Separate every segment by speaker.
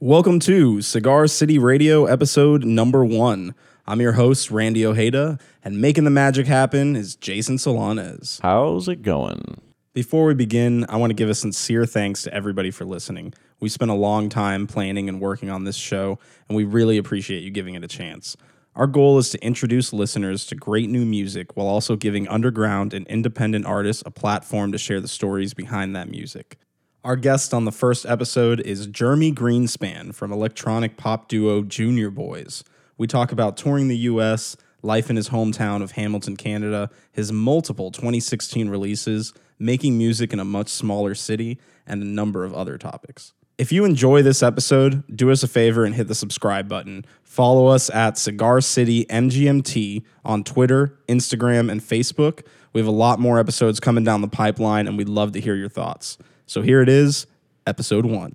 Speaker 1: Welcome to Cigar City Radio episode number one. I'm your host, Randy Ojeda, and making the magic happen is Jason Solanes.
Speaker 2: How's it going?
Speaker 1: Before we begin, I want to give a sincere thanks to everybody for listening. We spent a long time planning and working on this show, and we really appreciate you giving it a chance. Our goal is to introduce listeners to great new music while also giving underground and independent artists a platform to share the stories behind that music. Our guest on the first episode is Jeremy Greenspan from electronic pop duo Junior Boys. We talk about touring the US, life in his hometown of Hamilton, Canada, his multiple 2016 releases, making music in a much smaller city, and a number of other topics. If you enjoy this episode, do us a favor and hit the subscribe button. Follow us at Cigar City MGMT on Twitter, Instagram, and Facebook. We have a lot more episodes coming down the pipeline, and we'd love to hear your thoughts. So here it is, episode one.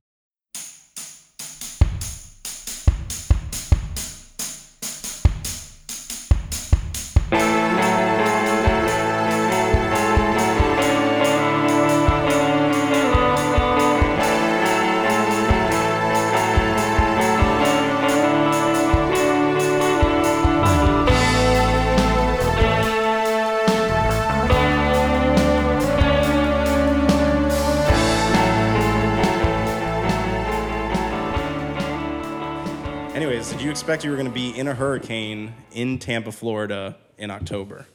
Speaker 1: Expect you were going to be in a hurricane in Tampa, Florida in October?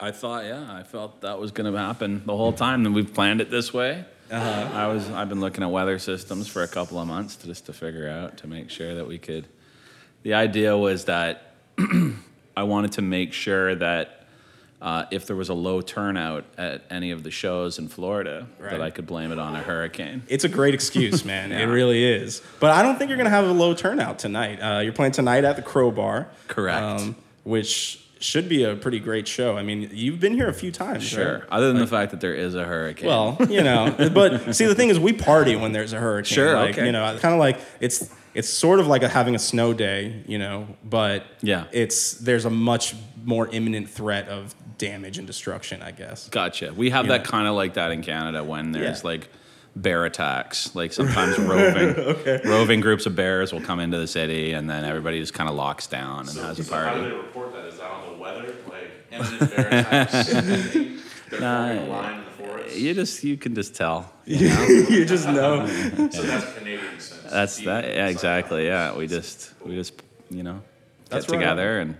Speaker 3: I thought, yeah, I felt that was going to happen the whole time, and we've planned it this way. Uh-huh. I was, I've been looking at weather systems for a couple of months to, just to figure out to make sure that we could. The idea was that I wanted to make sure that uh, if there was a low turnout at any of the shows in Florida,
Speaker 1: Right.
Speaker 3: that I could blame it on a hurricane.
Speaker 1: It's a great excuse, man. It really is. But I don't think you're going to have a low turnout tonight. Uh, you're playing tonight at the Crowbar.
Speaker 3: Correct.
Speaker 1: which should be a pretty great show. I mean, you've been here a few times.
Speaker 3: Sure.
Speaker 1: right?
Speaker 3: Other than the fact that there is a hurricane.
Speaker 1: Well, you know, but see, the thing is, we party when there's a hurricane.
Speaker 3: Sure,
Speaker 1: like,
Speaker 3: okay.
Speaker 1: You know, kind of like it's it's sort of like a, having a snow day, you know, but
Speaker 3: Yeah.
Speaker 1: it's there's a much more imminent threat of damage and destruction, I guess.
Speaker 3: Gotcha. We have that kind of like that in Canada when there's
Speaker 1: Yeah.
Speaker 3: like bear attacks. Like sometimes roving roving groups of bears will come into the city and then everybody just kind of locks down and has a
Speaker 4: So how do they report that? Is that on the weather? Like imminent bear attacks? They're forming line in the forest.
Speaker 3: You just you can just tell.
Speaker 1: you just know.
Speaker 4: So that's Canadian sense.
Speaker 3: That's
Speaker 4: Deep
Speaker 3: that. Yeah, exactly. Yeah, we just we just you know
Speaker 1: That's
Speaker 3: get
Speaker 1: right.
Speaker 3: together and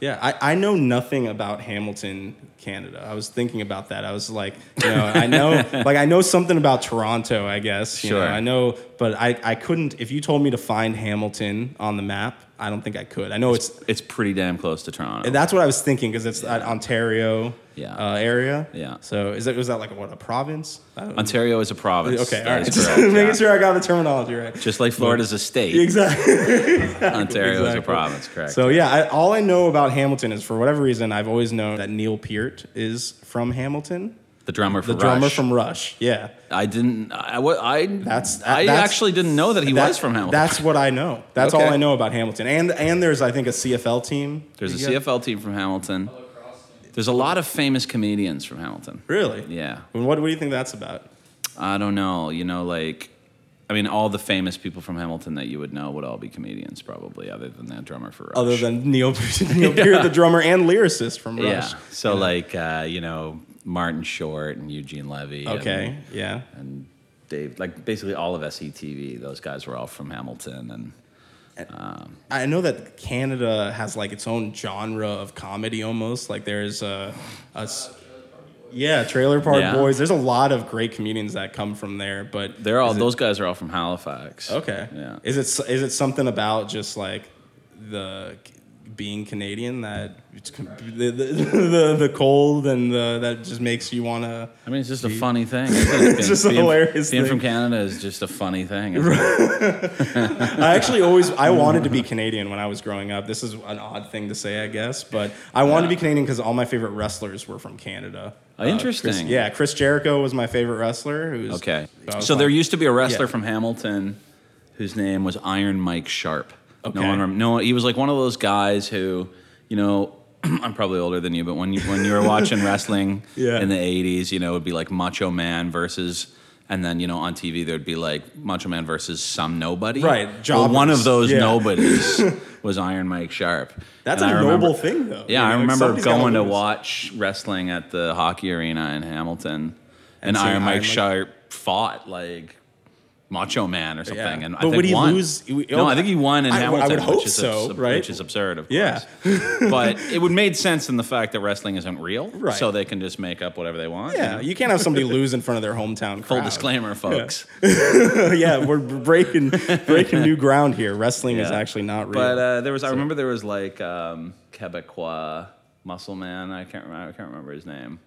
Speaker 1: Yeah, I, I know nothing about Hamilton, Canada. I was thinking about that. I was like, you know, I know like I know something about Toronto, I guess. you know.
Speaker 3: Sure.
Speaker 1: I know, but I, I couldn't if you told me to find Hamilton on the map, I don't think I could. I know it's
Speaker 3: it's pretty damn close to Toronto.
Speaker 1: that's what I was thinking because it's that Ontario
Speaker 3: Yeah.
Speaker 1: uh, area.
Speaker 3: Yeah.
Speaker 1: So is that was that like what a province?
Speaker 3: Ontario is a province.
Speaker 1: Okay, all right. Just making
Speaker 3: yeah.
Speaker 1: sure I got the terminology right.
Speaker 3: Just like Florida's a state,
Speaker 1: Exactly.
Speaker 3: Ontario is a province. Correct.
Speaker 1: So yeah, I, all I know about Hamilton is for whatever reason I've always known that Neil Peart is from Hamilton.
Speaker 3: The drummer
Speaker 1: The
Speaker 3: for
Speaker 1: drummer
Speaker 3: Rush.
Speaker 1: from Rush. Yeah.
Speaker 3: I didn't. I, I
Speaker 1: That's-
Speaker 3: I
Speaker 1: that's-
Speaker 3: actually didn't know that he
Speaker 1: That-
Speaker 3: was from Hamilton.
Speaker 1: That's what I know. That's
Speaker 3: Okay.
Speaker 1: all I know about Hamilton. And and there's I think a CFL team.
Speaker 3: There's a CFL team from Hamilton. There's a lot of famous comedians from Hamilton.
Speaker 1: Really?
Speaker 3: Yeah.
Speaker 1: And What, what do you think that's about?
Speaker 3: I don't know. You know, like, I mean, all the famous people from Hamilton that you would know would all be comedians, probably, other than that drummer for Rush.
Speaker 1: Other than Neil, Neil Peart, the drummer and lyricist from Rush.
Speaker 3: yeah. So like, uh, you know, Martin Short and Eugene Levy. and-
Speaker 1: Okay. Yeah.
Speaker 3: And, Dave, like basically all of SCTV. Those guys were all from Hamilton, and um,
Speaker 1: I know that Canada has like its own genre of comedy almost. Like there's a, a yeah, Trailer Park
Speaker 3: Yeah.
Speaker 1: Boys. There's a lot of great comedians that come from there, but
Speaker 3: they're all
Speaker 1: it-
Speaker 3: those guys are all from Halifax.
Speaker 1: Okay.
Speaker 3: Yeah.
Speaker 1: Is it is it something about just like the being Canadian that the the, the, the cold and the, that just makes you want to
Speaker 3: I mean, it's just a funny thing. It's
Speaker 1: just a hilarious
Speaker 3: Being
Speaker 1: thing.
Speaker 3: from Canada is just a funny thing.
Speaker 1: I actually always I wanted to be Canadian when I was growing up. This is an odd thing to say, I guess, but I wanted to be Canadian because all my favorite wrestlers were from Canada.
Speaker 3: Oh,
Speaker 1: Uh, Chris-
Speaker 3: interesting.
Speaker 1: yeah, Chris Jericho was my favorite wrestler. Who was,
Speaker 3: Okay. So there used to be a wrestler
Speaker 1: Yeah.
Speaker 3: from Hamilton whose name was Iron Mike Sharpe.
Speaker 1: Okay.
Speaker 3: No one, rem- no, he was like one of those guys who, you know, I'm probably older than you, but when you when you were watching wrestling
Speaker 1: Yeah.
Speaker 3: in the '80s, you know, it would be like Macho Man versus And then you know on TV there'd be like Macho Man versus some nobody.
Speaker 1: Right,
Speaker 3: Well, one of those
Speaker 1: Yeah.
Speaker 3: nobodies was Iron Mike Sharpe.
Speaker 1: That's
Speaker 3: And
Speaker 1: a
Speaker 3: remember-
Speaker 1: noble thing, though.
Speaker 3: Yeah,
Speaker 1: You
Speaker 3: I remember going to watch wrestling at the hockey arena in Hamilton, and,
Speaker 1: And
Speaker 3: Iron Mike
Speaker 1: Iron Mike-
Speaker 3: Sharpe fought like Macho Man or something.
Speaker 1: Yeah.
Speaker 3: And I
Speaker 1: But
Speaker 3: think
Speaker 1: would he
Speaker 3: won.
Speaker 1: lose- he-
Speaker 3: No, I think he won in
Speaker 1: I- I would hope
Speaker 3: which is
Speaker 1: so,
Speaker 3: abs-
Speaker 1: right?
Speaker 3: Which is absurd, of
Speaker 1: Yeah.
Speaker 3: course. but it would made sense in the fact that wrestling isn't real,
Speaker 1: Right.
Speaker 3: so they can just make up whatever they want. you
Speaker 1: Yeah,
Speaker 3: know?
Speaker 1: you can't have somebody lose in front of their hometown.
Speaker 3: Full disclaimer, folks.
Speaker 1: yeah, we're breaking breaking new ground here. Wrestling is actually not real.
Speaker 3: But uh, there was, I remember there was like um, Quebecois muscle man. I can't remember. I can't remember his name.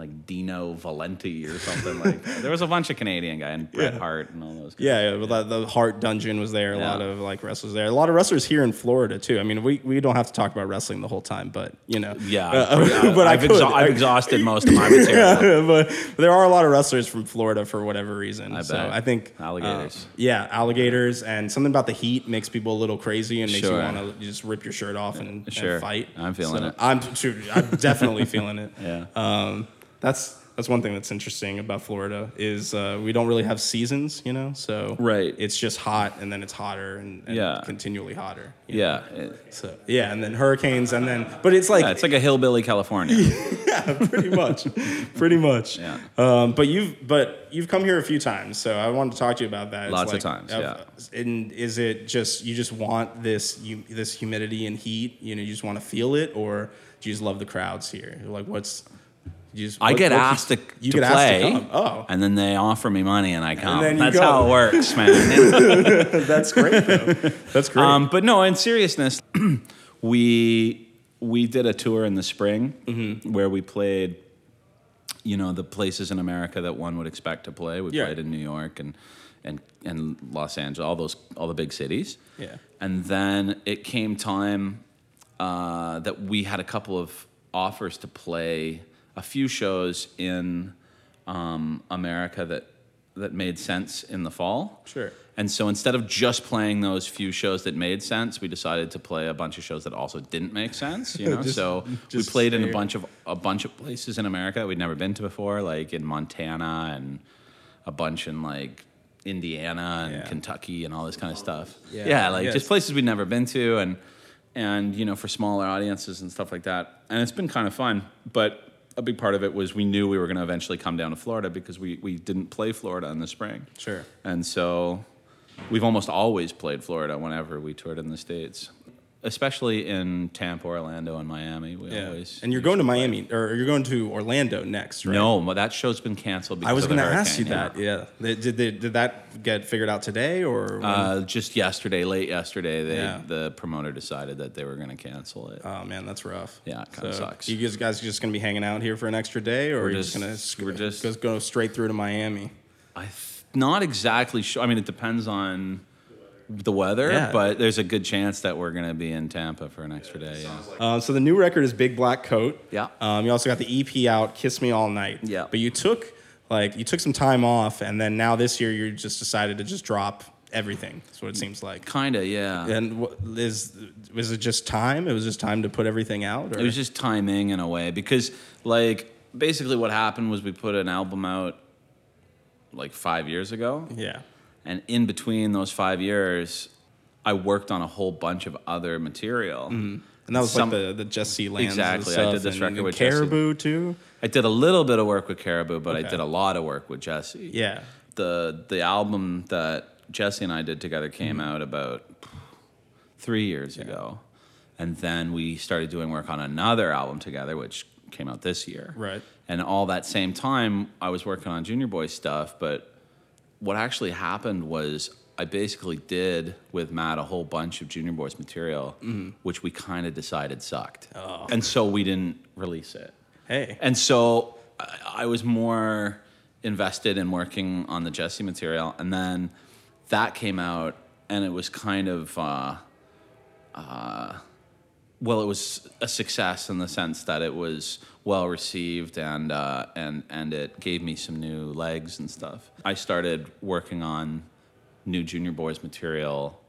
Speaker 3: Like Dino Valenti or something like. There was a bunch of Canadian guy and Bret
Speaker 1: Yeah.
Speaker 3: Hart and all those. Guys.
Speaker 1: yeah, yeah well, the, the Hart Dungeon was there. A
Speaker 3: Yeah.
Speaker 1: lot of like wrestlers there. A lot of wrestlers here in Florida too. I mean, we, we don't have to talk about wrestling the whole time, but you know.
Speaker 3: Yeah,
Speaker 1: Uh, but I
Speaker 3: I've,
Speaker 1: I-
Speaker 3: I've exhausted most of my material.
Speaker 1: but, but there are a lot of wrestlers from Florida for whatever reason.
Speaker 3: I
Speaker 1: so
Speaker 3: bet.
Speaker 1: I think uh,
Speaker 3: Alligators.
Speaker 1: yeah, alligators, and something about the heat makes people a little crazy and makes
Speaker 3: Sure.
Speaker 1: you want to just rip your shirt off and, and fight.
Speaker 3: I'm feeling
Speaker 1: So
Speaker 3: it.
Speaker 1: I'm sure. I'm definitely feeling it.
Speaker 3: Yeah.
Speaker 1: Um, that's that's one thing that's interesting about Florida is uh, we don't really have seasons, you know. So
Speaker 3: Right.
Speaker 1: it's just hot and then it's hotter and, and
Speaker 3: Yeah.
Speaker 1: continually hotter.
Speaker 3: Yeah,
Speaker 1: know? So yeah, and then hurricanes and then but it's like
Speaker 3: yeah, it's like a hillbilly California.
Speaker 1: yeah, pretty much, pretty much.
Speaker 3: Yeah.
Speaker 1: Um, but you've but you've come here a few times, so I wanted to talk to you about that. It's
Speaker 3: Lots of times,
Speaker 1: uh,
Speaker 3: yeah.
Speaker 1: And is it just you just want this you, this humidity and heat? You know, you just want to feel it, or do you just love the crowds here? Like, what's just,
Speaker 3: I
Speaker 1: what-
Speaker 3: get
Speaker 1: what
Speaker 3: asked to,
Speaker 1: you
Speaker 3: to
Speaker 1: get
Speaker 3: play,
Speaker 1: asked to. Oh,
Speaker 3: and then they offer me money, and I come.
Speaker 1: you
Speaker 3: That's
Speaker 1: go.
Speaker 3: how it works, man.
Speaker 1: that's great. Though. That's great.
Speaker 3: Um, but no, in seriousness, we we did a tour in the spring
Speaker 1: Mm-hmm.
Speaker 3: where we played, you know, the places in America that one would expect to play. We
Speaker 1: Yeah.
Speaker 3: played in New York and and and Los Angeles, all those all the big cities.
Speaker 1: Yeah.
Speaker 3: And then it came time uh, that we had a couple of offers to play a few shows in um, America that that made sense in the fall.
Speaker 1: Sure.
Speaker 3: And so instead of just playing those few shows that made sense, we decided to play a bunch of shows that also didn't make sense. You know,
Speaker 1: Just-
Speaker 3: so we
Speaker 1: just
Speaker 3: played in a bunch of a bunch of places in America that we'd never been to before, like in Montana and a bunch in like Indiana and
Speaker 1: Yeah.
Speaker 3: Kentucky and all this kind of stuff.
Speaker 1: Yeah.
Speaker 3: Yeah, like
Speaker 1: Yes.
Speaker 3: just places we'd never been to and and you know for smaller audiences and stuff like that. And it's been kind of fun, but a big part of it was we knew we were going to eventually come down to Florida because we, we didn't play Florida in the spring.
Speaker 1: Sure.
Speaker 3: And so we've almost always played Florida whenever we toured in the States, especially in Tampa, Orlando, and Miami. We
Speaker 1: Yeah.
Speaker 3: always.
Speaker 1: And you're going to Miami or you're going to Orlando next, right?
Speaker 3: No, well, that show's been canceled because
Speaker 1: I was going to ask you that. Yeah. Did, did, they- did that get figured out today or?
Speaker 3: Uh, just yesterday, late yesterday, they,
Speaker 1: Yeah.
Speaker 3: the promoter decided that they were going to cancel it.
Speaker 1: Oh man, that's rough.
Speaker 3: Yeah, it kinda sucks.
Speaker 1: You guys, guys just gonna be hanging out here for an extra day, or
Speaker 3: We're
Speaker 1: are you
Speaker 3: just-
Speaker 1: sc-
Speaker 3: we're just-
Speaker 1: just go straight through to Miami?
Speaker 3: I th- not exactly sure. I mean, it depends on the weather,
Speaker 1: Yeah.
Speaker 3: but there's a good chance that we're going to be in Tampa for an extra day. Yeah.
Speaker 1: Uh, so the new record is Big Black Coat.
Speaker 3: Yeah.
Speaker 1: Um, you also got the EP out, Kiss Me All Night.
Speaker 3: Yeah.
Speaker 1: But you took like you took some time off, and then now this year you just decided to just drop everything. That's what it seems like.
Speaker 3: Kinda, yeah.
Speaker 1: And is was it just time? It was just time to put everything out. Or?
Speaker 3: It was just timing in a way because, like, basically what happened was we put an album out like five years ago,
Speaker 1: yeah.
Speaker 3: And in between those five years, I worked on a whole bunch of other material.
Speaker 1: And that was
Speaker 3: Some-
Speaker 1: like the the Jessy Lanza
Speaker 3: Exactly, I did this record with Jessy.
Speaker 1: Caribou too.
Speaker 3: I did a little bit of work with Caribou, but I did a lot of work with Jessy.
Speaker 1: Yeah.
Speaker 3: the the album that Jessy and I did together came
Speaker 1: Mm-hmm.
Speaker 3: out about three years ago, and then we started doing work on another album together, which came out this year.
Speaker 1: Right.
Speaker 3: And all that same time, I was working on Junior Boy stuff, but what actually happened was I basically did with Matt a whole bunch of Junior Boys material,
Speaker 1: Mm-hmm.
Speaker 3: which we kind of decided sucked,
Speaker 1: Oh.
Speaker 3: and so we didn't release it.
Speaker 1: Hey.
Speaker 3: And so I, I was more invested in working on the Jessy material, and then that came out, and it was kind of, uh, uh, well, it was a success in the sense that it was well received, and uh, and and it gave me some new legs and stuff. I started working on new Junior Boys material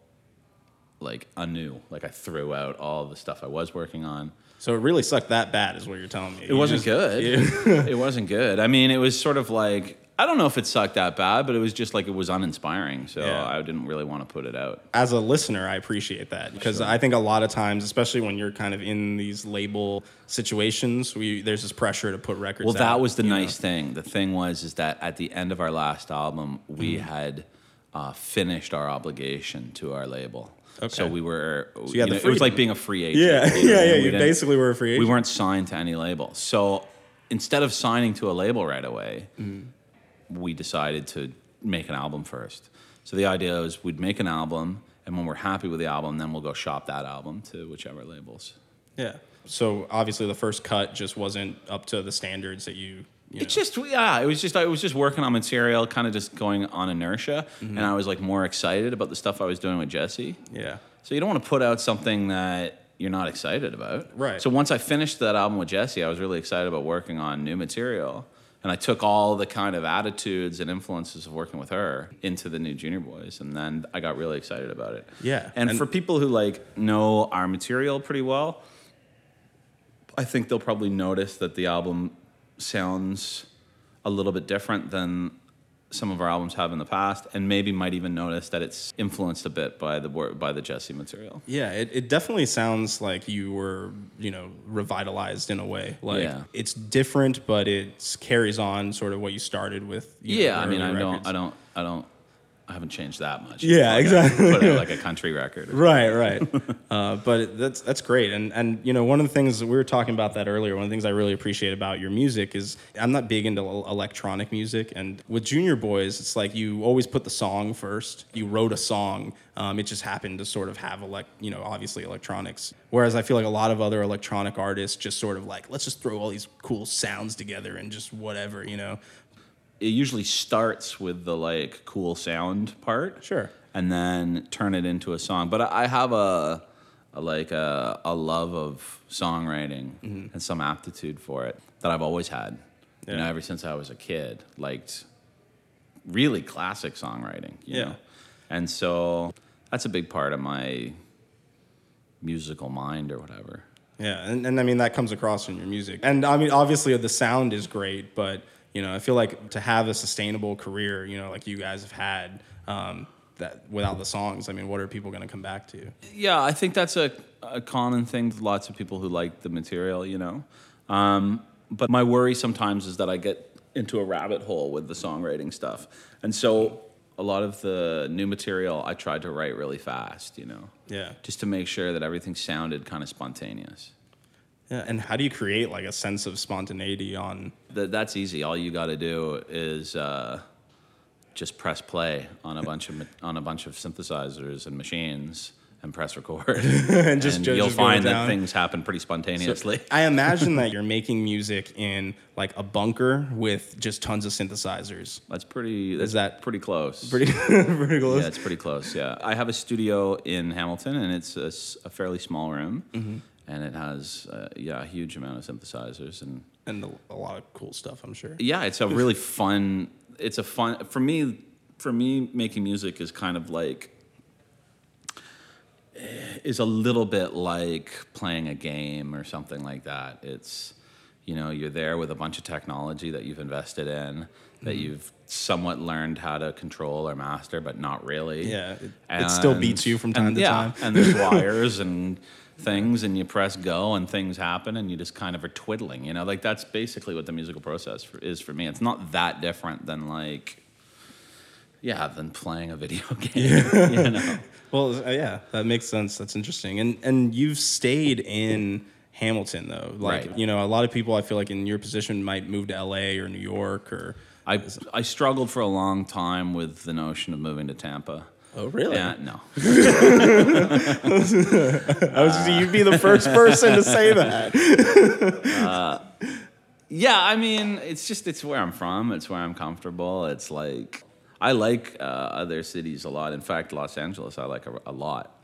Speaker 3: like anew. Like I threw out all the stuff I was working on.
Speaker 1: So it really sucked that bad, is what you're telling me.
Speaker 3: It wasn't good. it wasn't good. I mean, it was sort of like I don't know if it sucked that bad, but it was just like it was uninspiring. So
Speaker 1: Yeah.
Speaker 3: I didn't really want to put it out.
Speaker 1: as a listener, I appreciate that because I think a lot of times, especially when you're kind of in these label situations, we there's this pressure to put records.
Speaker 3: Well, that
Speaker 1: out,
Speaker 3: was the
Speaker 1: you know?
Speaker 3: nice thing. The thing was is that at the end of our last album, we
Speaker 1: Mm-hmm.
Speaker 3: had uh, finished our obligation to our label. So we were. So
Speaker 1: you had the
Speaker 3: it was like being a free agent.
Speaker 1: Yeah,
Speaker 3: you know,
Speaker 1: yeah, yeah.
Speaker 3: we
Speaker 1: You
Speaker 3: didn't-
Speaker 1: basically were a free agent.
Speaker 3: We weren't signed to any label. So instead of signing to a label right away,
Speaker 1: Mm-hmm.
Speaker 3: We decided to make an album first. So the idea was we'd make an album, and when we're happy with the album, then we'll go shop that album to whichever labels.
Speaker 1: Yeah. So obviously, the first cut just wasn't up to the standards that you. you know.
Speaker 3: It's just yeah, it was just I was just working on material, kind of just going on inertia,
Speaker 1: Mm-hmm.
Speaker 3: and I was like more excited about the stuff I was doing with Jessy.
Speaker 1: yeah.
Speaker 3: So you don't want to put out something that you're not excited about.
Speaker 1: Right.
Speaker 3: So once I finished that album with Jessy, I was really excited about working on new material. And I took all the kind of attitudes and influences of working with her into the new Junior Boys, and then I got really excited about it.
Speaker 1: Yeah,
Speaker 3: And,
Speaker 1: and-
Speaker 3: for people who like know our material pretty well, I think they'll probably notice that the album sounds a little bit different than some of our albums have in the past, and maybe might even notice that it's influenced a bit by the by the Jessy material.
Speaker 1: Yeah, it, it definitely sounds like you were, you know, revitalized in a way. Like
Speaker 3: Yeah.
Speaker 1: it's different, but it carries on sort of what you started with. you
Speaker 3: Yeah,
Speaker 1: the
Speaker 3: I mean, I
Speaker 1: early
Speaker 3: don't. I don't, I don't, I haven't changed that much.
Speaker 1: Yeah,
Speaker 3: Like,
Speaker 1: exactly.
Speaker 3: Put out like a country record.
Speaker 1: Right, right. uh, but it- that's that's great, and and you know one of the things we were talking about that earlier. One of the things I really appreciate about your music is I'm not big into electronic music, and with Junior Boys, it's like you always put the song first. You wrote a song, um, it just happened to sort of have elect, you know, obviously electronics. Whereas I feel like a lot of other electronic artists just sort of like let's just throw all these cool sounds together and just whatever, you know.
Speaker 3: It usually starts with the like cool sound part.
Speaker 1: Sure.
Speaker 3: And then turn it into a song. But I I have a, a like a, a love of songwriting mm-hmm. and some aptitude for it that I've always had. You know, ever since I was a kid, liked really classic songwriting. You
Speaker 1: Yeah.
Speaker 3: Know? And so that's a big part of my musical mind or whatever.
Speaker 1: Yeah, and, and I mean that comes across in your music. And I mean obviously the sound is great, but you know, I feel like to have a sustainable career, you know, like you guys have had, um, that without the songs, I mean, what are people gonna come back to?
Speaker 3: Yeah, I think that's a, a common thing with lots of people who like the material, you know. Um, but my worry sometimes is that I get into a rabbit hole with the songwriting stuff. And so a lot of the new material I tried to write really fast, you know,
Speaker 1: Yeah.
Speaker 3: just to make sure that everything sounded kind of spontaneous.
Speaker 1: Yeah. And how do you create like a sense of spontaneity on
Speaker 3: That, that's easy. All you got to do is uh, just press play on a bunch of on a bunch of synthesizers and machines and press record,
Speaker 1: and just
Speaker 3: and you'll
Speaker 1: just
Speaker 3: find that things happen pretty spontaneously.
Speaker 1: I imagine that you're making music in like a bunker with just tons of synthesizers.
Speaker 3: That's pretty. That's
Speaker 1: that
Speaker 3: pretty close?
Speaker 1: Pretty pretty close.
Speaker 3: Yeah, it's pretty close. Yeah, I have a studio in Hamilton, and it's a fairly small room,
Speaker 1: Mm-hmm.
Speaker 3: And it has uh, yeah a huge amount of synthesizers, and
Speaker 1: And a, a lot of cool stuff, I'm sure.
Speaker 3: yeah, it's a really fun. It's a fun for me. For me, making music is kind of like eh, is a little bit like playing a game or something like that. It's you know you're there with a bunch of technology that you've invested in that
Speaker 1: Mm-hmm.
Speaker 3: you've somewhat learned how to control or master, but not really.
Speaker 1: Yeah, it- it still beats you from time
Speaker 3: and-
Speaker 1: to
Speaker 3: yeah,
Speaker 1: time.
Speaker 3: and there's wires and things, and you press go, and things happen, and you just kind of are twiddling. You know, like that's basically what the musical process for, is for me. It's not that different than like, yeah, than playing a video game. you know,
Speaker 1: Well, uh, yeah, that makes sense. That's interesting. And and you've stayed in Hamilton though. Like,
Speaker 3: Right.
Speaker 1: you know, a lot of people I feel like in your position might move to LA or New York or
Speaker 3: I I struggled for a long time with the notion of moving to Tampa.
Speaker 1: Oh, really?
Speaker 3: Yeah, no.
Speaker 1: I was you'd be the first person to say that.
Speaker 3: Yeah, I mean, it's just it's where I'm from. It's where I'm comfortable. It's like I like uh, other cities a lot. In fact, Los Angeles I like a, a lot.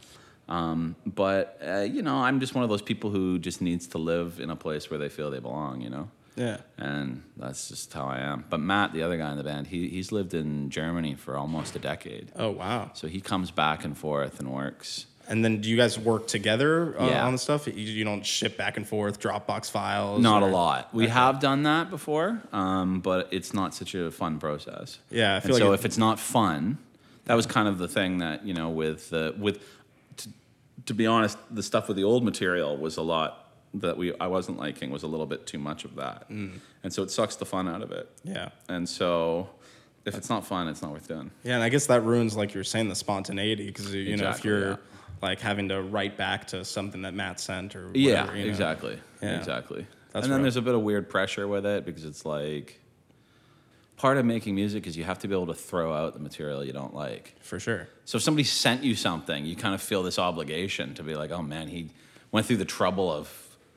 Speaker 3: Um, but uh, you know, I'm just one of those people who just needs to live in a place where they feel they belong. You know,
Speaker 1: Yeah.
Speaker 3: and that's just how I am. But Matt, the other guy in the band, he he's lived in Germany for almost a decade.
Speaker 1: Oh, wow.
Speaker 3: So he comes back and forth and works.
Speaker 1: And then do you guys work together uh,
Speaker 3: Yeah.
Speaker 1: on the stuff? You, you don't ship back and forth Dropbox files?
Speaker 3: Not a lot. We have done that before, um, but it's not such a fun process.
Speaker 1: Yeah, I
Speaker 3: And
Speaker 1: like
Speaker 3: so
Speaker 1: it-
Speaker 3: if it's not fun, that was kind of the thing that you know with uh, with to, be honest, the stuff with the old material was a lot that we I wasn't liking was a little bit too much of that,
Speaker 1: Mm.
Speaker 3: and so it sucks the fun out of it.
Speaker 1: Yeah.
Speaker 3: And so if it's not fun, it's not worth doing.
Speaker 1: Yeah, and I guess that ruins, like you were saying, the spontaneity because you know if you're
Speaker 3: yeah.
Speaker 1: like having to write back to something that Matt sent or whatever,
Speaker 3: Yeah,
Speaker 1: you know.
Speaker 3: exactly.
Speaker 1: Yeah.
Speaker 3: Exactly.
Speaker 1: That's
Speaker 3: and then
Speaker 1: rough.
Speaker 3: there's a bit of weird pressure with it because it's like part of making music is you have to be able to throw out the material you don't like.
Speaker 1: for sure.
Speaker 3: So if somebody sent you something, you kind of feel this obligation to be like, oh man, he went through the trouble of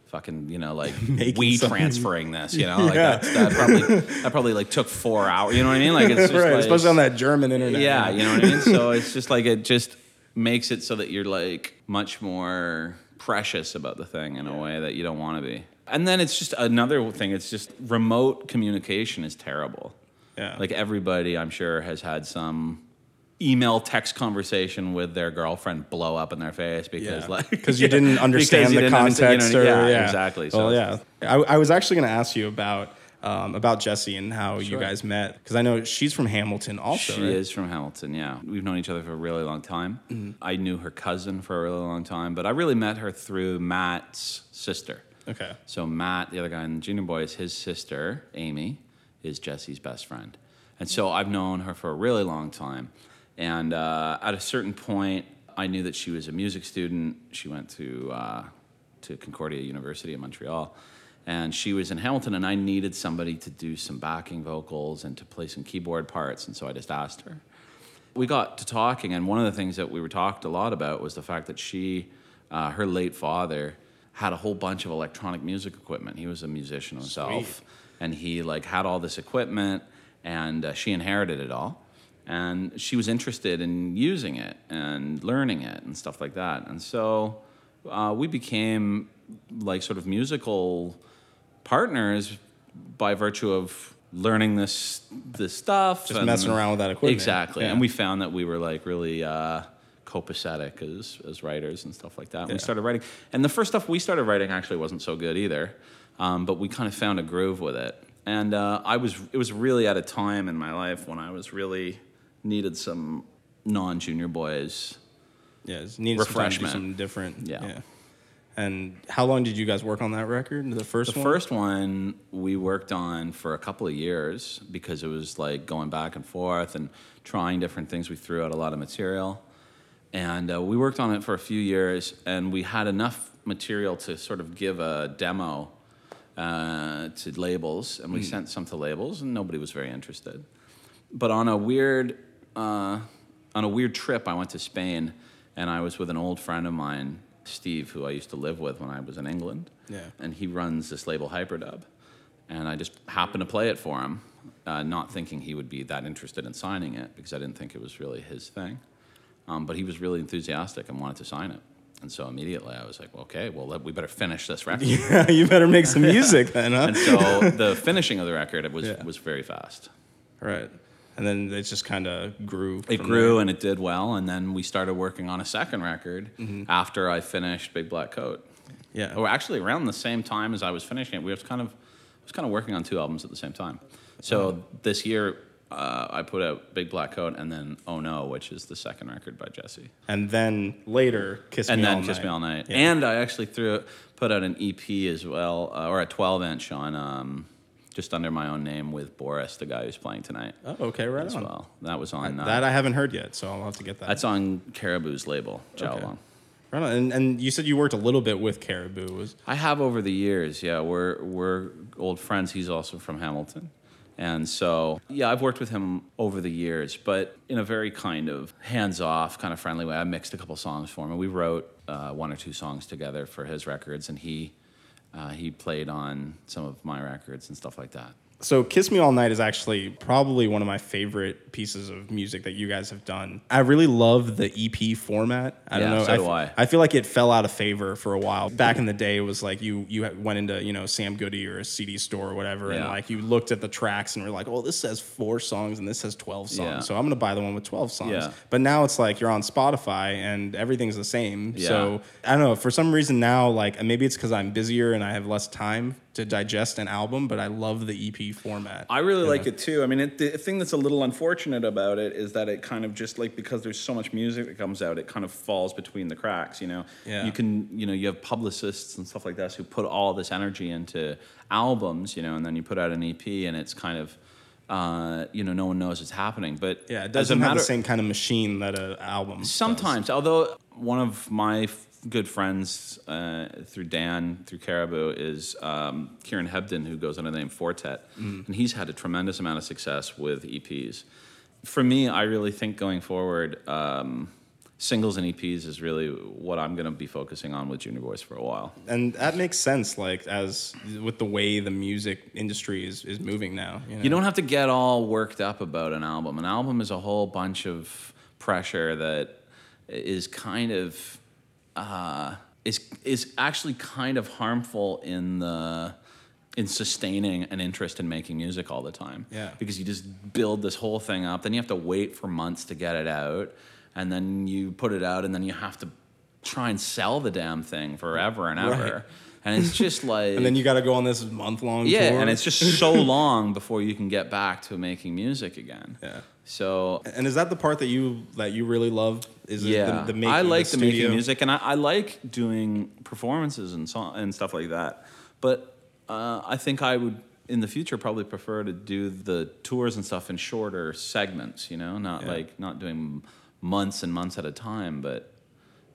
Speaker 3: fucking, you know, like we transferring this, you know, like
Speaker 1: Yeah.
Speaker 3: that's, that probably that probably like took four hours. You know what I mean? Like it's just
Speaker 1: right,
Speaker 3: like,
Speaker 1: especially on that German internet.
Speaker 3: yeah, you know what I mean? So it's just like it just makes it so that you're like much more precious about the thing in a way that you don't want to be. And then it's just another thing, it's just remote communication is terrible.
Speaker 1: Yeah.
Speaker 3: Like everybody I'm sure has had some email text conversation with their girlfriend blow up in their face because
Speaker 1: Yeah.
Speaker 3: like
Speaker 1: because you didn't understand the
Speaker 3: didn't understand-
Speaker 1: context
Speaker 3: you know,
Speaker 1: or
Speaker 3: yeah,
Speaker 1: yeah,
Speaker 3: exactly.
Speaker 1: Well,
Speaker 3: So
Speaker 1: yeah, I, I was actually going to ask you about um, about Jessy and how you guys met because I know she's from Hamilton also.
Speaker 3: She
Speaker 1: right?
Speaker 3: is from Hamilton, yeah. We've known each other for a really long time.
Speaker 1: Mm-hmm.
Speaker 3: I knew her cousin for a really long time, but I really met her through Matt's sister.
Speaker 1: Okay.
Speaker 3: So Matt, the other guy in the Junior Boys, his sister Amy is Jessy's best friend, and so I've known her for a really long time. And uh, at a certain point, I knew that she was a music student. She went to uh, to Concordia University in Montreal, and she was in Hamilton. And I needed somebody to do some backing vocals and to play some keyboard parts, and so I just asked her we got to talking, and one of the things that we were talked a lot about was the fact that she, uh, her late father, had a whole bunch of electronic music equipment. He was a musician himself,
Speaker 1: Sweet.
Speaker 3: And he like had all this equipment, and uh, she inherited it all, and she was interested in using it and learning it and stuff like that, and so uh, we became like sort of musical partners by virtue of learning this this stuff
Speaker 1: Just messing around with that equipment.
Speaker 3: exactly
Speaker 1: Yeah.
Speaker 3: and we found that we were like really uh copacetic as as writers and stuff like that and
Speaker 1: Yeah.
Speaker 3: we started writing and the first stuff we started writing actually wasn't so good either um, but we kind of found a groove with it and uh, i was it was really at a time in my life when i was really needed some non-junior boys
Speaker 1: Yeah, needed some
Speaker 3: Refreshment.
Speaker 1: something different.
Speaker 3: Yeah.
Speaker 1: And how long did you guys work on that record? The first
Speaker 3: The
Speaker 1: one.
Speaker 3: first one we worked on for a couple of years because it was like going back and forth and trying different things. We threw out a lot of material. And uh, we worked on it for a few years and we had enough material to sort of give a demo uh, to labels. And we sent some to labels and nobody was very interested. But on a weird, uh, on a weird trip, I went to Spain and I was with an old friend of mine, Steve, who I used to live with when I was in England.
Speaker 1: Yeah.
Speaker 3: And he runs this label, Hyperdub. And I just happened to play it for him, uh, not thinking he would be that interested in signing it because I didn't think it was really his thing. Um, but he was really enthusiastic and wanted to sign it. And so immediately I was like, well, okay, well, we better finish this record.
Speaker 1: Yeah, you better make some music then, huh?
Speaker 3: And so the finishing of the record it was,
Speaker 1: Yeah.
Speaker 3: was very fast.
Speaker 1: right. And then it just kind of grew.
Speaker 3: It grew
Speaker 1: there.
Speaker 3: and it did well, and then we started working on a second record mm-hmm. after I finished Big Black Coat.
Speaker 1: Yeah.
Speaker 3: Or actually, around the same time as I was finishing it, we was kind of I was kind of working on two albums at the same time. So this year, uh, I put out Big Black Coat and then Oh No, which is the second record by Jessy,
Speaker 1: And then later, Kiss
Speaker 3: and
Speaker 1: Me
Speaker 3: then
Speaker 1: All
Speaker 3: Kiss
Speaker 1: Night.
Speaker 3: Me All Night,
Speaker 1: Yeah.
Speaker 3: and I actually threw put out an EP as well, uh, or a 12 inch on. Um, just under my own name with Boris, the guy who's playing tonight,
Speaker 1: Oh, okay, right
Speaker 3: as
Speaker 1: on.
Speaker 3: well. That was on. Uh,
Speaker 1: That I haven't heard yet, so I'll have to get that.
Speaker 3: that's on Caribou's label, Jiao
Speaker 1: Okay.
Speaker 3: Long.
Speaker 1: right on. And, and you said you worked a little bit with Caribou. Was
Speaker 3: I have over the years. Yeah, we're we're old friends. He's also from Hamilton, and so yeah, I've worked with him over the years, but in a very kind of hands-off, kind of friendly way. I mixed a couple songs for him, and we wrote uh, one or two songs together for his records, and he uh, he played on some of my records and stuff like that.
Speaker 1: So Kiss Me All Night is actually probably one of my favorite pieces of music that you guys have done. I really love the EP format. I don't
Speaker 5: Yeah,
Speaker 1: know.
Speaker 5: so
Speaker 1: I,
Speaker 5: do
Speaker 1: f-
Speaker 5: I.
Speaker 1: I feel like it fell out of favor for a while. Back in the day, it was like you you went into you know Sam Goody or a CD store or whatever, and
Speaker 5: Yeah.
Speaker 1: like you looked at the tracks and were like, oh, this says four songs and this has twelve songs,
Speaker 5: Yeah.
Speaker 1: so I'm gonna buy the one with twelve songs.
Speaker 5: Yeah.
Speaker 1: But now it's like you're on Spotify and everything's the same.
Speaker 5: Yeah.
Speaker 1: So I don't know. For some reason now, like maybe it's because I'm busier and I have less time to digest an album, but I love the EP format.
Speaker 3: I really like it too. I mean, it, the thing that's a little unfortunate about it is that it kind of just like because there's so much music that comes out, it kind of falls between the cracks. You know,
Speaker 1: Yeah.
Speaker 3: you can you know you have publicists and stuff like that who put all this energy into albums, you know, and then you put out an EP and it's kind of. Uh, you know, no one knows it's happening, but
Speaker 1: yeah, it doesn't have the same kind of machine that an album. does.
Speaker 3: Sometimes, although one of my f- good friends uh, through Dan through Caribou is um, Kieran Hebden, who goes under the name Four Tet,
Speaker 1: Mm-hmm.
Speaker 3: and he's had a tremendous amount of success with EPs. For me, I really think going forward, um, singles and EPs is really what I'm going to be focusing on with Junior Boys for a while.
Speaker 1: and that makes sense. Like as with the way the music industry is is moving now. You, know?
Speaker 3: You don't have to get all worked up about an album. An album is a whole bunch of pressure that is kind of uh, is is actually kind of harmful in the in sustaining an interest in making music all the time.
Speaker 1: Yeah.
Speaker 3: Because you just build this whole thing up, then you have to wait for months to get it out, and then you put it out, and then you have to try and sell the damn thing forever and ever.
Speaker 1: Right.
Speaker 3: And it's just like
Speaker 1: And then you got to go on this month long.
Speaker 3: yeah,
Speaker 1: tour.
Speaker 3: and it's just so long before you can get back to making music again.
Speaker 1: Yeah.
Speaker 3: So
Speaker 1: And is that the part that you that you really love? Is it
Speaker 3: yeah,
Speaker 1: the, the making,
Speaker 3: I like
Speaker 1: the
Speaker 3: the, making music, and I, I like doing performances and so and stuff like that. But uh, I think I would in the future probably prefer to do the tours and stuff in shorter segments. You know, not
Speaker 1: Yeah.
Speaker 3: like not doing months and months at a time, but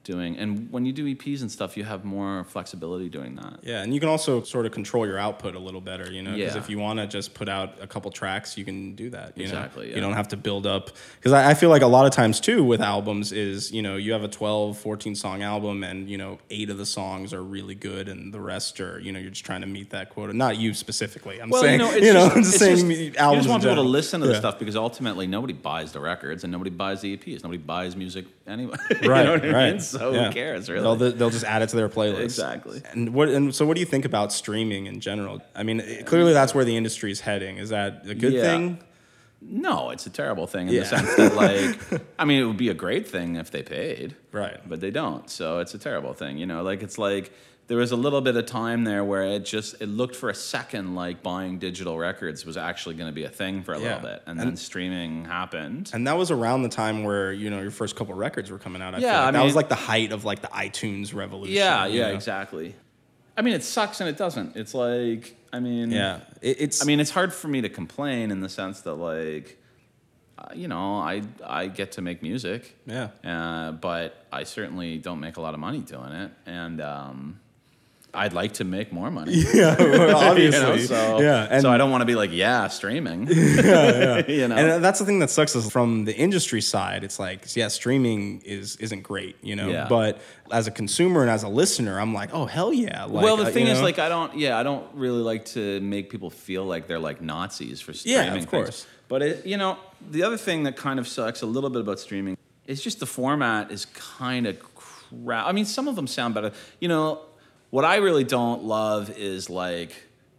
Speaker 3: doing. And when you do EPs and stuff, you have more flexibility doing that.
Speaker 1: Yeah, and you can also sort of control your output a little better, you know, because
Speaker 3: Yeah.
Speaker 1: if you want to just put out a couple tracks, you can do that. You
Speaker 3: Exactly,
Speaker 1: Know?
Speaker 3: yeah.
Speaker 1: You don't have to build up. Because I, I feel like a lot of times, too, with albums is, you know, you have a 12, 14 song album and, you know, eight of the songs are really good and the rest are, you know, you're just trying to meet that quota. Not you specifically. I'm
Speaker 3: Well,
Speaker 1: saying,
Speaker 3: you know, it's
Speaker 1: you know,
Speaker 3: just,
Speaker 1: I'm just saying
Speaker 3: just-
Speaker 1: me-
Speaker 3: you
Speaker 1: albums
Speaker 3: just want people to listen to the stuff because ultimately nobody buys the records and nobody buys the EPs. Nobody buys music anyway. you
Speaker 1: Right,
Speaker 3: know what I
Speaker 1: right.
Speaker 3: mean? So
Speaker 1: Yeah.
Speaker 3: who cares, really?
Speaker 1: They'll, they'll just add it to their playlist.
Speaker 3: Exactly.
Speaker 1: And what and so what do you think about streaming in general? I mean, it- clearly that's where the industry is heading. Is that a good
Speaker 3: Yeah.
Speaker 1: thing?
Speaker 3: no, it's a terrible thing in
Speaker 1: Yeah.
Speaker 3: the sense that, like, I mean, it would be a great thing if they paid,
Speaker 1: Right.
Speaker 3: but they don't. So it's a terrible thing. You know, like it's like there was a little bit of time there where it just it looked for a second like buying digital records was actually going to be a thing for a
Speaker 1: Yeah.
Speaker 3: little bit, and then streaming happened.
Speaker 1: And that was around the time where you know your first couple records were coming out. I feel
Speaker 3: Yeah,
Speaker 1: like.
Speaker 3: I
Speaker 1: that was like the height of like the iTunes revolution.
Speaker 3: Yeah, yeah,
Speaker 1: know?
Speaker 3: exactly. I mean, it sucks and it doesn't. It's like, I mean,
Speaker 1: Yeah, it, it's.
Speaker 3: I mean, it's hard for me to complain in the sense that, like, uh, you know, I I get to make music,
Speaker 1: yeah,
Speaker 3: uh, but I certainly don't make a lot of money doing it, and um, I'd like to make more money.
Speaker 1: yeah, well,
Speaker 3: you
Speaker 1: obviously,
Speaker 3: know, so
Speaker 1: yeah, and
Speaker 3: so I don't want to be like, yeah, streaming. Yeah, you know,
Speaker 1: And that's the thing that sucks is from the industry side. It's like, yeah, streaming is isn't great, you know.
Speaker 3: Yeah.
Speaker 1: But as a consumer and as a listener, I'm like, oh hell yeah. Like,
Speaker 3: well, the
Speaker 1: uh,
Speaker 3: thing is,
Speaker 1: know?
Speaker 3: like, I don't, yeah, I don't really like to make people feel like they're like Nazis for streaming.
Speaker 1: Yeah, of
Speaker 3: things.
Speaker 1: course.
Speaker 3: But it, you know, the other thing that kind of sucks a little bit about streaming is just the format is kind of crap. I mean, some of them sound better. You know, what I really don't love is like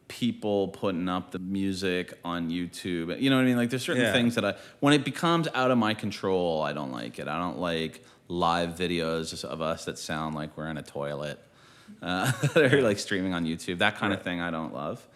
Speaker 3: people putting up the music on YouTube. You know what I mean? Like, there's certain
Speaker 1: Yeah.
Speaker 3: things that I, when it becomes out of my control, I don't like it. I don't like live videos of us that sound like we're in a toilet uh, that are like streaming on YouTube. That kind of thing I don't love.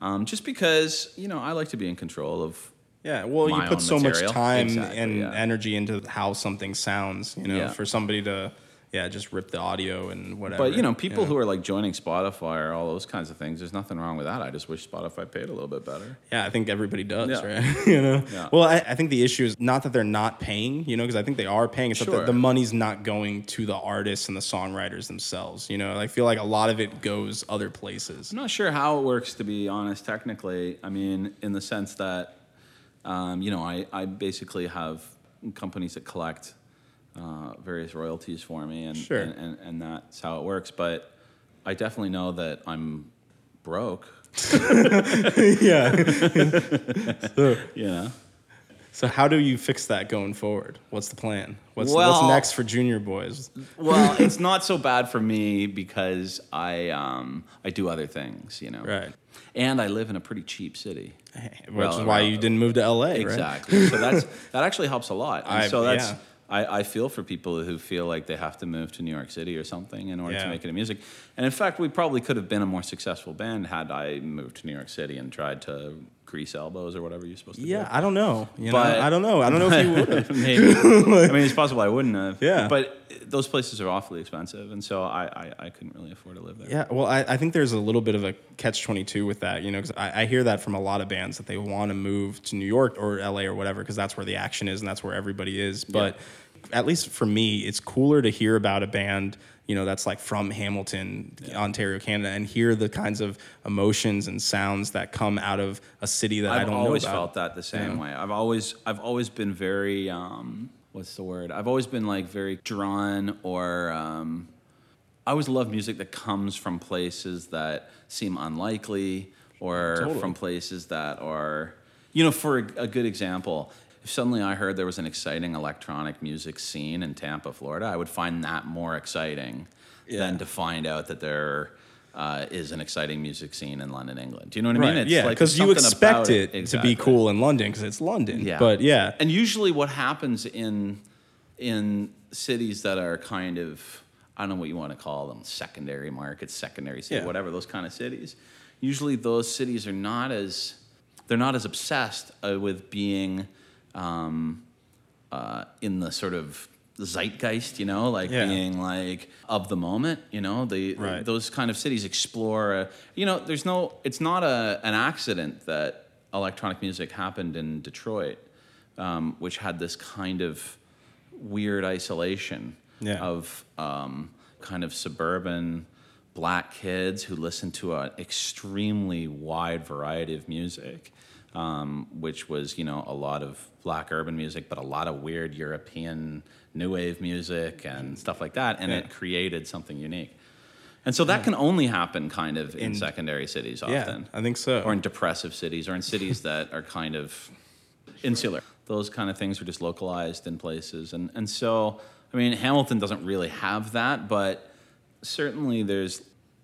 Speaker 3: Um, just because, you know, I like to be in control of
Speaker 1: Yeah, well, you put so
Speaker 3: material.
Speaker 1: much time
Speaker 3: Exactly,
Speaker 1: and
Speaker 3: yeah.
Speaker 1: energy into how something sounds. You know,
Speaker 3: Yeah.
Speaker 1: for somebody to, yeah, just rip the audio and whatever.
Speaker 3: But you know, people who are like joining Spotify or all those kinds of things, there's nothing wrong with that. I just wish Spotify paid a little bit better.
Speaker 1: Yeah, I think everybody does,
Speaker 3: Yeah.
Speaker 1: right? you know.
Speaker 3: Yeah.
Speaker 1: Well, I, I think the issue is not that they're not paying, you know, because I think they are paying. It's that
Speaker 3: Sure.
Speaker 1: the, the money's not going to the artists and the songwriters themselves. You know, I feel like a lot of it goes other places.
Speaker 3: I'm not sure how it works, to be honest, technically. I mean, in the sense that, um, you know, I, I basically have companies that collect uh, various royalties for me, and,
Speaker 1: Sure.
Speaker 3: and, and, and that's how it works. But I definitely know that I'm broke.
Speaker 1: yeah.
Speaker 6: You know.
Speaker 1: So how do you fix that going forward? What's the plan? What's
Speaker 3: Well-
Speaker 1: what's next for Junior Boys?
Speaker 3: Well, it's not so bad for me because I um, I do other things, you know.
Speaker 1: Right.
Speaker 3: And I live in a pretty cheap city.
Speaker 1: Which
Speaker 3: Well,
Speaker 1: is why
Speaker 3: well,
Speaker 1: you didn't move to LA, right?
Speaker 3: Exactly. so that's that actually helps a lot. And
Speaker 1: I-
Speaker 3: so that's
Speaker 1: yeah.
Speaker 3: I, I feel for people who feel like they have to move to New York City or something in order
Speaker 1: Yeah.
Speaker 3: to make it in music. And in fact, we probably could have been a more successful band had I moved to New York City and tried to grease elbows or whatever you're supposed to do.
Speaker 1: Yeah, I don't know. You
Speaker 3: But-
Speaker 1: know, I don't know. I don't know if you would have.
Speaker 3: Maybe. I mean, it's possible I wouldn't have.
Speaker 1: Yeah.
Speaker 3: But those places are awfully expensive, and so I, I, I couldn't really afford to live there.
Speaker 1: Yeah, well, I, I think there's a little bit of a catch 22 with that, you know, because I, I hear that from a lot of bands that they want to move to New York or LA or whatever, because that's where the action is and that's where everybody is. But at least for me, it's cooler to hear about a band, you know, that's like from Hamilton, Ontario, Canada, and hear the kinds of emotions and sounds that come out of a city that I
Speaker 3: I've
Speaker 1: know about.
Speaker 3: I've always felt that the same way. I've always I've always been very um, what's the word? I've always been like very drawn or um, I always love music that comes from places that seem unlikely or
Speaker 1: Totally.
Speaker 3: from places that are you know for a, a good example suddenly I heard there was an exciting electronic music scene in Tampa, Florida, I would find that more exciting
Speaker 1: Yeah.
Speaker 3: than to find out that there uh, is an exciting music scene in London, England. Do you know what I
Speaker 1: Right,
Speaker 3: mean?
Speaker 1: yeah,
Speaker 3: like
Speaker 1: because you
Speaker 3: something
Speaker 1: expect
Speaker 3: about
Speaker 1: it, to be cool in London because it's London.
Speaker 3: Yeah.
Speaker 1: But yeah,
Speaker 3: And usually what happens in in cities that are kind of I don't know what you want to call them, secondary markets, secondary city,
Speaker 1: Yeah.
Speaker 3: whatever those kind of cities. Usually those cities are not as they're not as obsessed uh, with being um, uh, in the sort of zeitgeist, you know, like
Speaker 1: Yeah.
Speaker 3: being like of the moment, you know, the
Speaker 1: Right.
Speaker 3: those kind of cities explore. A, you know, there's no, it's not a an accident that electronic music happened in Detroit, um, which had this kind of weird isolation
Speaker 1: Yeah.
Speaker 3: of um, kind of suburban black kids who listened to an extremely wide variety of music, um, which was, you know, a lot of black urban music, but a lot of weird European new wave music and stuff like that. And
Speaker 1: Yeah.
Speaker 3: it created something unique. And so that can only happen kind of in, secondary cities often.
Speaker 1: yeah, I think so.
Speaker 3: or in depressive cities or in cities that are kind of insular. Those kind of things are just localized in places. And, and so, I mean, Hamilton doesn't really have that, but certainly there's,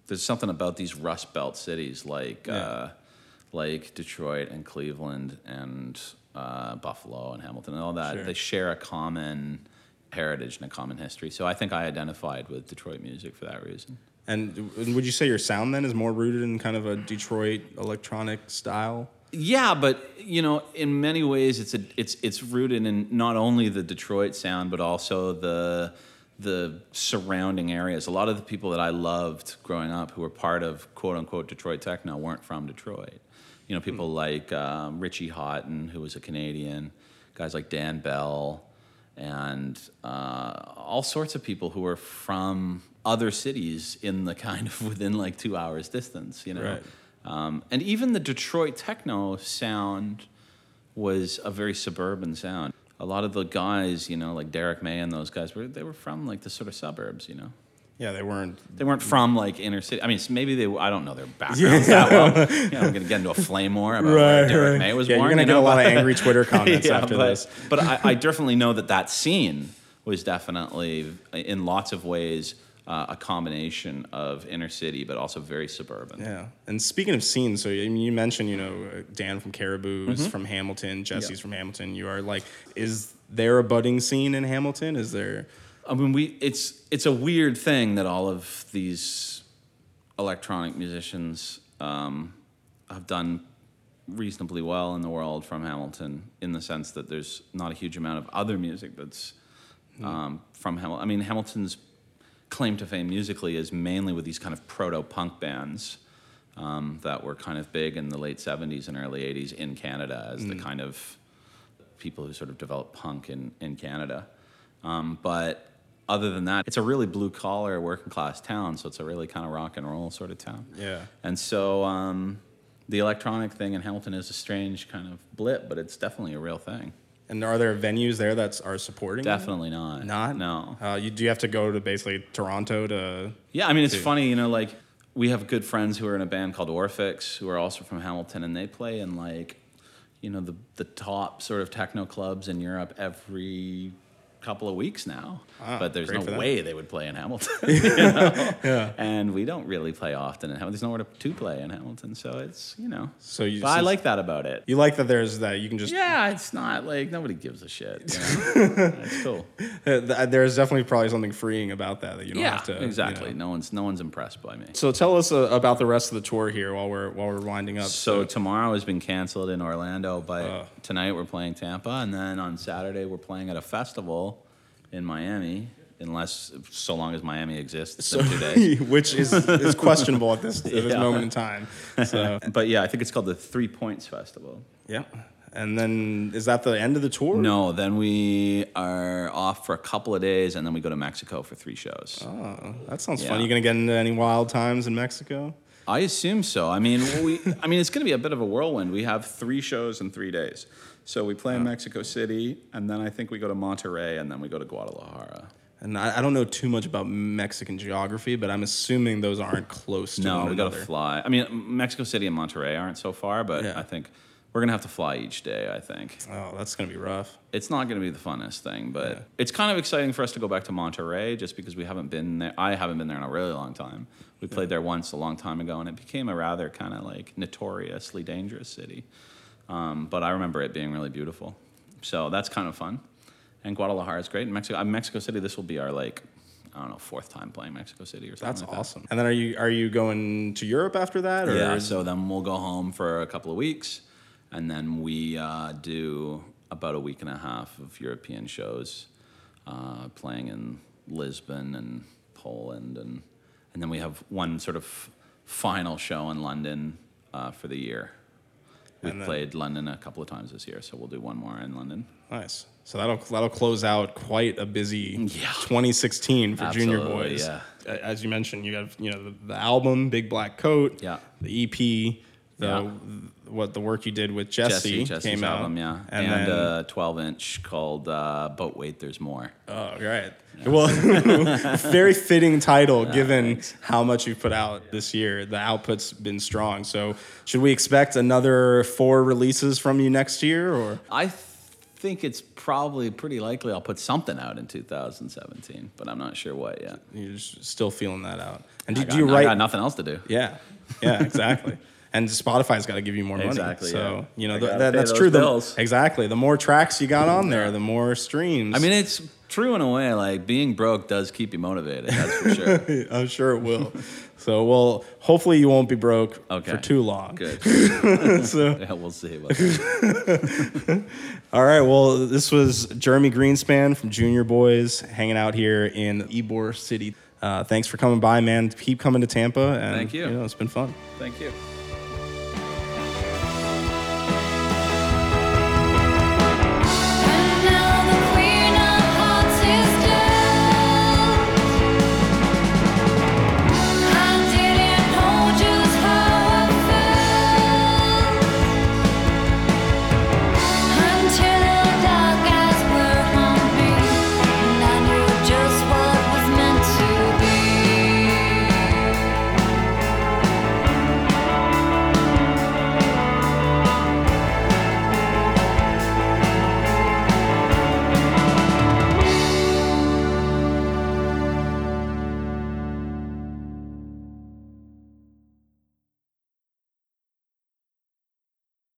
Speaker 3: there's something about these Rust Belt cities like, uh, like Detroit and Cleveland and uh, Buffalo and Hamilton and all that.
Speaker 1: Sure.
Speaker 3: They share a common heritage and a common history. So I think I identified with Detroit music for that reason.
Speaker 1: And would you say your sound then is more rooted in kind of a Detroit electronic style?
Speaker 3: Yeah, but you know, in many ways, it's a it's it's rooted in not only the Detroit sound, but also the the surrounding areas. A lot of the people that I loved growing up, who were part of quote unquote Detroit techno, weren't from Detroit. You know, people like um, Richie Hawtin, who was a Canadian, guys like Dan Bell, and uh, all sorts of people who were from other cities in the kind of within like two hours distance. You know.
Speaker 1: Right.
Speaker 3: Um, and even the Detroit techno sound was a very suburban sound. A lot of the guys, you know, like Derrick May and those guys, were they were from like the sort of suburbs, you know.
Speaker 1: Yeah, they weren't.
Speaker 3: They weren't from like inner city. I mean, maybe they. I don't know their backgrounds that well. You know, I'm gonna get into a flame war about where Derrick May was
Speaker 1: yeah,
Speaker 3: born.
Speaker 1: you're gonna
Speaker 3: you
Speaker 1: get a lot of angry Twitter comments
Speaker 3: Yeah,
Speaker 1: after
Speaker 3: but,
Speaker 1: this.
Speaker 3: But I, I definitely know that that scene was definitely, in lots of ways, uh, a combination of inner city, but also very suburban.
Speaker 1: Yeah. And speaking of scenes, so I mean, you mentioned, you know, uh, Dan from Caribou's
Speaker 3: Mm-hmm.
Speaker 1: from Hamilton, Jessy's from Hamilton. You are like, is there a budding scene in Hamilton? Is there?
Speaker 3: I mean, we it's it's a weird thing that all of these electronic musicians um, have done reasonably well in the world from Hamilton, in the sense that there's not a huge amount of other music that's um, from Hamilton. I mean, Hamilton's claim to fame musically is mainly with these kind of proto punk bands. Um, that were kind of big in the late 70s and early 80s in Canada as the kind of people who sort of developed punk in, in Canada. Um, but other than that, it's a really blue collar, working class town. So it's a really kind of rock and roll sort of town.
Speaker 1: Yeah.
Speaker 3: And so um, the electronic thing in Hamilton is a strange kind of blip, but it's definitely a real thing.
Speaker 1: And are there venues there that are supporting? it?
Speaker 3: Definitely not.
Speaker 1: Not?
Speaker 3: No.
Speaker 1: Uh, you do you have to go to basically Toronto to.
Speaker 3: Yeah, I mean, it's
Speaker 1: Dude.
Speaker 3: funny, you know, like we have good friends who are in a band called Orphx, who are also from Hamilton, and they play in like, you know, the the top sort of techno clubs in Europe every couple of weeks now.
Speaker 1: Ah,
Speaker 3: but there's no way they would play in Hamilton. you know? And we don't really play often in Hamilton. There's nowhere to, to play in Hamilton, so it's you know.
Speaker 1: So you-
Speaker 3: but I like that about it.
Speaker 1: You like that there's that you can just
Speaker 3: Yeah, it's not like nobody gives a shit. You know? it's cool.
Speaker 1: uh, there's definitely probably something freeing about that that you don't
Speaker 3: Yeah,
Speaker 1: have to you
Speaker 3: exactly.
Speaker 1: know.
Speaker 3: No one's no one's impressed by me.
Speaker 1: So tell us uh, about the rest of the tour here while we're while we're winding up.
Speaker 3: So tomorrow has been canceled in Orlando, but
Speaker 1: Uh.
Speaker 3: tonight we're playing Tampa, and then on Saturday we're playing at a festival in Miami. Unless, so long as Miami exists, in two days.
Speaker 1: which is is questionable at this at this
Speaker 3: Yeah.
Speaker 1: moment in time. So
Speaker 3: But yeah, I think it's called the Three Points Festival.
Speaker 1: yeah, and then is that the end of the tour?
Speaker 3: No, then we are off for a couple of days, and then we go to Mexico for three shows.
Speaker 1: Oh, that sounds
Speaker 3: Yeah.
Speaker 1: fun. You gonna get into any wild times in Mexico?
Speaker 3: I assume so. I mean, we. I mean, it's going to be a bit of a whirlwind. We have three shows in three days. So we play in Mexico City, and then I think we go to Monterrey, and then we go to Guadalajara.
Speaker 1: And I, I don't know too much about Mexican geography, but I'm assuming those aren't close to
Speaker 3: No,
Speaker 1: one
Speaker 3: we got to
Speaker 1: another.
Speaker 3: fly. I mean, Mexico City and Monterrey aren't so far, but
Speaker 1: Yeah.
Speaker 3: I think we're gonna have to fly each day. I think
Speaker 1: Oh, that's gonna be rough.
Speaker 3: it's not gonna be the funnest thing, but it's kind of exciting for us to go back to Monterrey just because we haven't been there. I haven't been there in a really long time. We played there once a long time ago, and it became a rather kind of like notoriously dangerous city. Um, but I remember it being really beautiful, so that's kind of fun. And Guadalajara is great. In Mexico, uh, Mexico City, this will be our like. I don't know, fourth time playing Mexico City or something.
Speaker 1: That's
Speaker 3: like that.
Speaker 1: awesome. And then are you are you going to Europe after that? Or
Speaker 3: Yeah, so then we'll go home for a couple of weeks, and then we uh, do about a week and a half of European shows, uh, playing in Lisbon and Poland, and and then we have one sort of final show in London uh, for the year. We've
Speaker 1: then-
Speaker 3: played London a couple of times this year, so we'll do one more in London.
Speaker 1: nice. So that'll that'll close out quite a busy
Speaker 3: Yeah.
Speaker 1: 2016 for Junior Boys.
Speaker 3: yeah.
Speaker 1: As you mentioned, you have you know the, the album Big Black Coat,
Speaker 3: Yeah.
Speaker 1: the EP, the
Speaker 3: Yeah.
Speaker 1: what the work you did with Jessy,
Speaker 3: Jessy, Jessy's
Speaker 1: came out,
Speaker 3: album, yeah,
Speaker 1: and,
Speaker 3: and,
Speaker 1: then
Speaker 3: a 12 inch called uh, "But Wait, There's More."
Speaker 1: oh right, well, very fitting title given
Speaker 3: thanks.
Speaker 1: how much you've put out this year. The output's been strong. So should we expect another four releases from you next year, or
Speaker 3: I th- think it's probably pretty likely I'll put something out in 2017, but I'm not sure what yet.
Speaker 1: you're just still feeling that out? And do,
Speaker 3: I
Speaker 1: do
Speaker 3: got,
Speaker 1: you
Speaker 3: I
Speaker 1: write?
Speaker 3: got nothing else to do.
Speaker 1: Yeah, yeah, exactly. and Spotify's got to give you more money.
Speaker 3: Exactly,
Speaker 1: So
Speaker 3: yeah.
Speaker 1: you know th- that, that's true. The- exactly. The more tracks you got on there, the more streams.
Speaker 3: I mean, it's true in a way. Like being broke does keep you motivated. That's for sure.
Speaker 1: I'm sure it will. so well, hopefully you won't be broke
Speaker 3: Okay.
Speaker 1: for too long.
Speaker 3: Good.
Speaker 1: So
Speaker 3: Yeah, we'll see. About that.
Speaker 1: all right. Well, this was Jeremy Greenspan from Junior Boys hanging out here in Ybor City. Uh, thanks for coming by, man. Keep coming to Tampa. And,
Speaker 3: Thank you.
Speaker 1: You know, it's been fun.
Speaker 3: Thank you.